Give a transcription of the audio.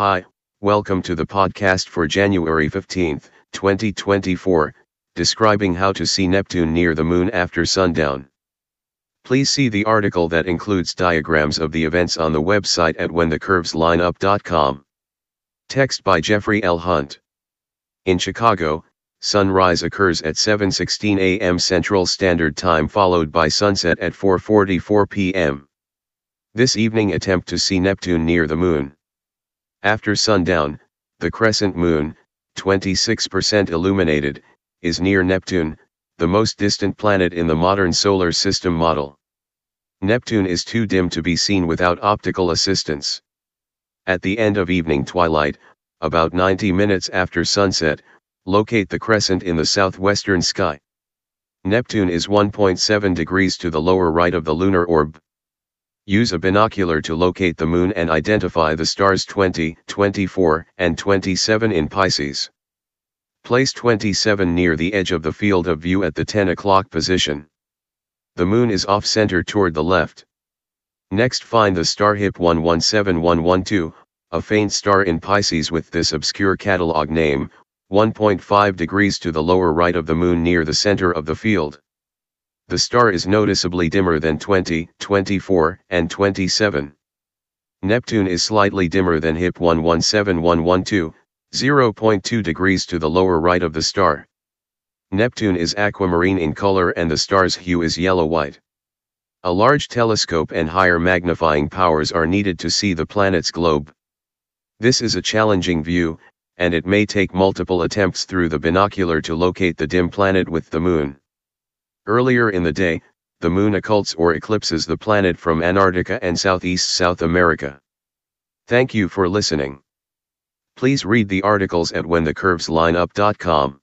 Hi, welcome to the podcast for January 15, 2024, describing how to see Neptune near the moon after sundown. Please see the article that includes diagrams of the events on the website at whenthecurveslineup.com. Text by Jeffrey L. Hunt. In Chicago, sunrise occurs at 7:16 a.m. Central Standard Time followed by sunset at 4:44 p.m. This evening attempt to see Neptune near the moon. After sundown, the crescent moon, 26% illuminated, is near Neptune, the most distant planet in the modern solar system model. Neptune is too dim to be seen without optical assistance. At the end of evening twilight, about 90 minutes after sunset, locate the crescent in the southwestern sky. Neptune is 1.7 degrees to the lower right of the lunar orb. Use a binocular to locate the moon and identify the stars 20, 24, and 27 in Pisces. Place 27 near the edge of the field of view at the 10 o'clock position. The moon is off-center toward the left. Next find the star HIP 117112, a faint star in Pisces with this obscure catalog name, 1.5 degrees to the lower right of the moon near the center of the field. The star is noticeably dimmer than 20, 24, and 27. Neptune is slightly dimmer than HIP 117112, 0.2 degrees to the lower right of the star. Neptune is aquamarine in color and the star's hue is yellow-white. A large telescope and higher magnifying powers are needed to see the planet's globe. This is a challenging view, and it may take multiple attempts through the binocular to locate the dim planet with the moon. Earlier in the day, the moon occults or eclipses the planet from Antarctica and southeast South America. Thank you for listening. Please read the articles at whenthecurveslineup.com.